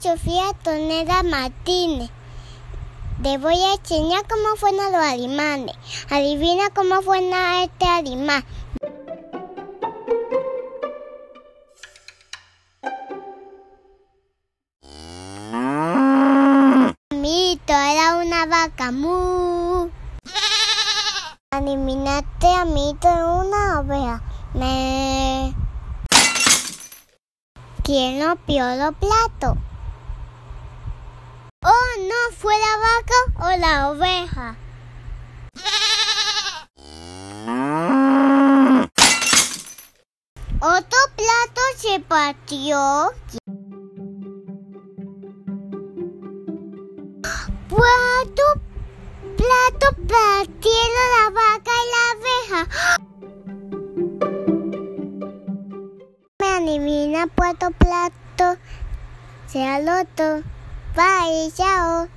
Sofía Toneda Martínez. Te voy a enseñar cómo suenan los animales. Adivina cómo suena este animal. Amito, era una vaca mu. Adivinaste, amito, una oveja. Me. ¿Quién rompió los platos? Oh, no, fue la vaca o la oveja. Otro plato se partió. Plato, plato partieron la vaca y la abeja. Me adivina cuánto plato sea loto. Bye, chao.